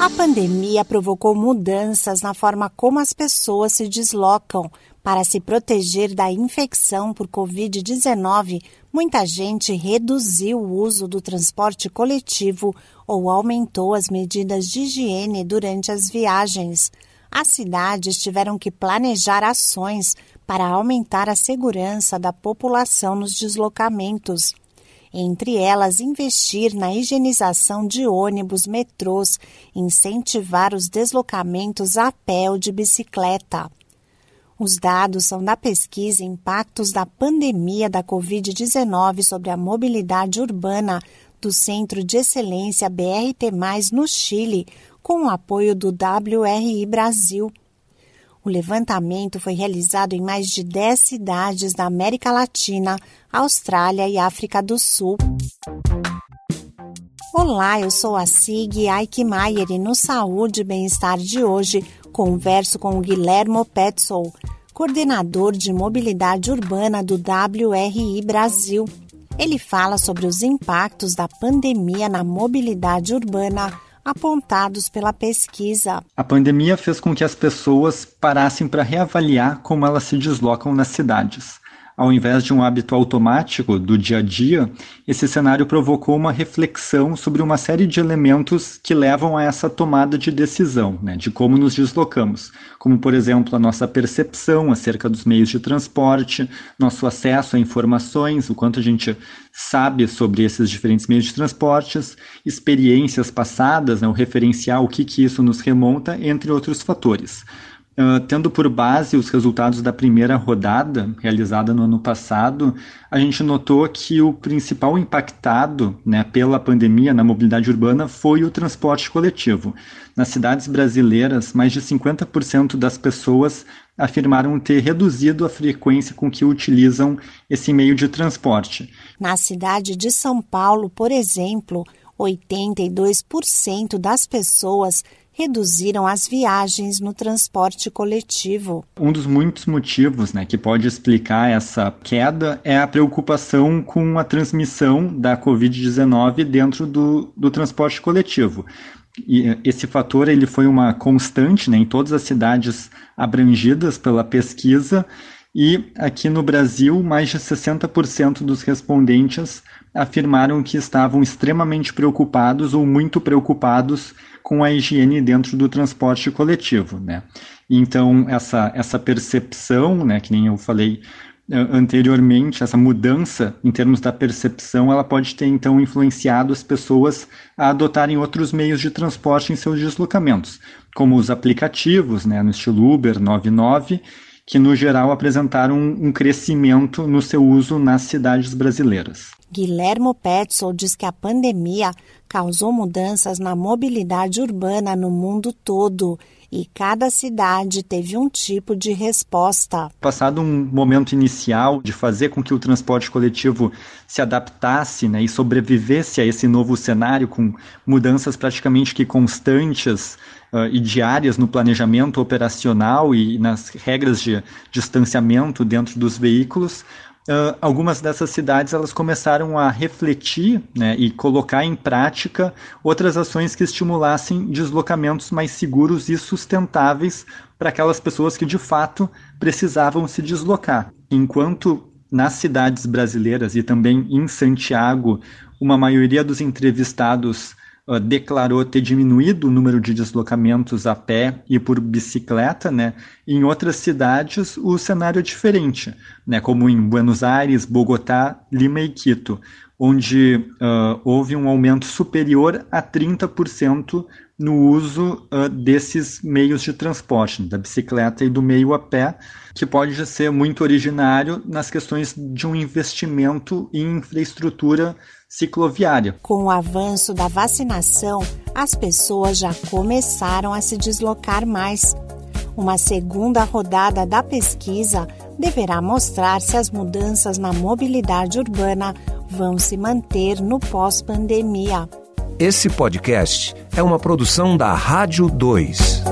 A pandemia provocou mudanças na forma como as pessoas se deslocam. Para se proteger da infecção por Covid-19, muita gente reduziu o uso do transporte coletivo ou aumentou as medidas de higiene durante as viagens. As cidades tiveram que planejar ações para aumentar a segurança da população nos deslocamentos entre elas investir na higienização de ônibus, metrôs, incentivar os deslocamentos a pé ou de bicicleta. Os dados são da pesquisa Impactos da Pandemia da Covid-19 sobre a Mobilidade Urbana do Centro de Excelência BRT, no Chile, com o apoio do WRI Brasil. O levantamento foi realizado em mais de 10 cidades da América Latina, Austrália e África do Sul. Olá, eu sou a Sig Eichmeier e no Saúde e Bem-Estar de hoje converso com o Guilhermo Petzol, coordenador de mobilidade urbana do WRI Brasil. Ele fala sobre os impactos da pandemia na mobilidade urbana apontados pela pesquisa. A pandemia fez com que as pessoas parassem para reavaliar como elas se deslocam nas cidades ao invés de um hábito automático do dia a dia, esse cenário provocou uma reflexão sobre uma série de elementos que levam a essa tomada de decisão, né, de como nos deslocamos, como, por exemplo, a nossa percepção acerca dos meios de transporte, nosso acesso a informações, o quanto a gente sabe sobre esses diferentes meios de transportes, experiências passadas, né, o referencial, o que, que isso nos remonta, entre outros fatores. Uh, tendo por base os resultados da primeira rodada, realizada no ano passado, a gente notou que o principal impactado né, pela pandemia na mobilidade urbana foi o transporte coletivo. Nas cidades brasileiras, mais de 50% das pessoas afirmaram ter reduzido a frequência com que utilizam esse meio de transporte. Na cidade de São Paulo, por exemplo, 82% das pessoas reduziram as viagens no transporte coletivo. Um dos muitos motivos né, que pode explicar essa queda é a preocupação com a transmissão da Covid-19 dentro do, do transporte coletivo. E esse fator ele foi uma constante né, em todas as cidades abrangidas pela pesquisa e aqui no Brasil, mais de 60% dos respondentes afirmaram que estavam extremamente preocupados ou muito preocupados com a higiene dentro do transporte coletivo, né? Então, essa, essa percepção, né, que nem eu falei eh, anteriormente, essa mudança em termos da percepção, ela pode ter, então, influenciado as pessoas a adotarem outros meios de transporte em seus deslocamentos, como os aplicativos, né, no estilo Uber 99, que no geral apresentaram um crescimento no seu uso nas cidades brasileiras. Guilhermo Petzol diz que a pandemia causou mudanças na mobilidade urbana no mundo todo e cada cidade teve um tipo de resposta. Passado um momento inicial de fazer com que o transporte coletivo se adaptasse né, e sobrevivesse a esse novo cenário com mudanças praticamente que constantes uh, e diárias no planejamento operacional e nas regras de distanciamento dentro dos veículos, Uh, algumas dessas cidades elas começaram a refletir né, e colocar em prática outras ações que estimulassem deslocamentos mais seguros e sustentáveis para aquelas pessoas que de fato precisavam se deslocar. Enquanto nas cidades brasileiras e também em Santiago, uma maioria dos entrevistados declarou ter diminuído o número de deslocamentos a pé e por bicicleta, né? Em outras cidades o cenário é diferente, né? Como em Buenos Aires, Bogotá, Lima e Quito, onde uh, houve um aumento superior a 30% no uso uh, desses meios de transporte, da bicicleta e do meio a pé, que pode ser muito originário nas questões de um investimento em infraestrutura cicloviária. Com o avanço da vacinação, as pessoas já começaram a se deslocar mais. Uma segunda rodada da pesquisa deverá mostrar se as mudanças na mobilidade urbana vão se manter no pós-pandemia. Esse podcast é uma produção da Rádio 2.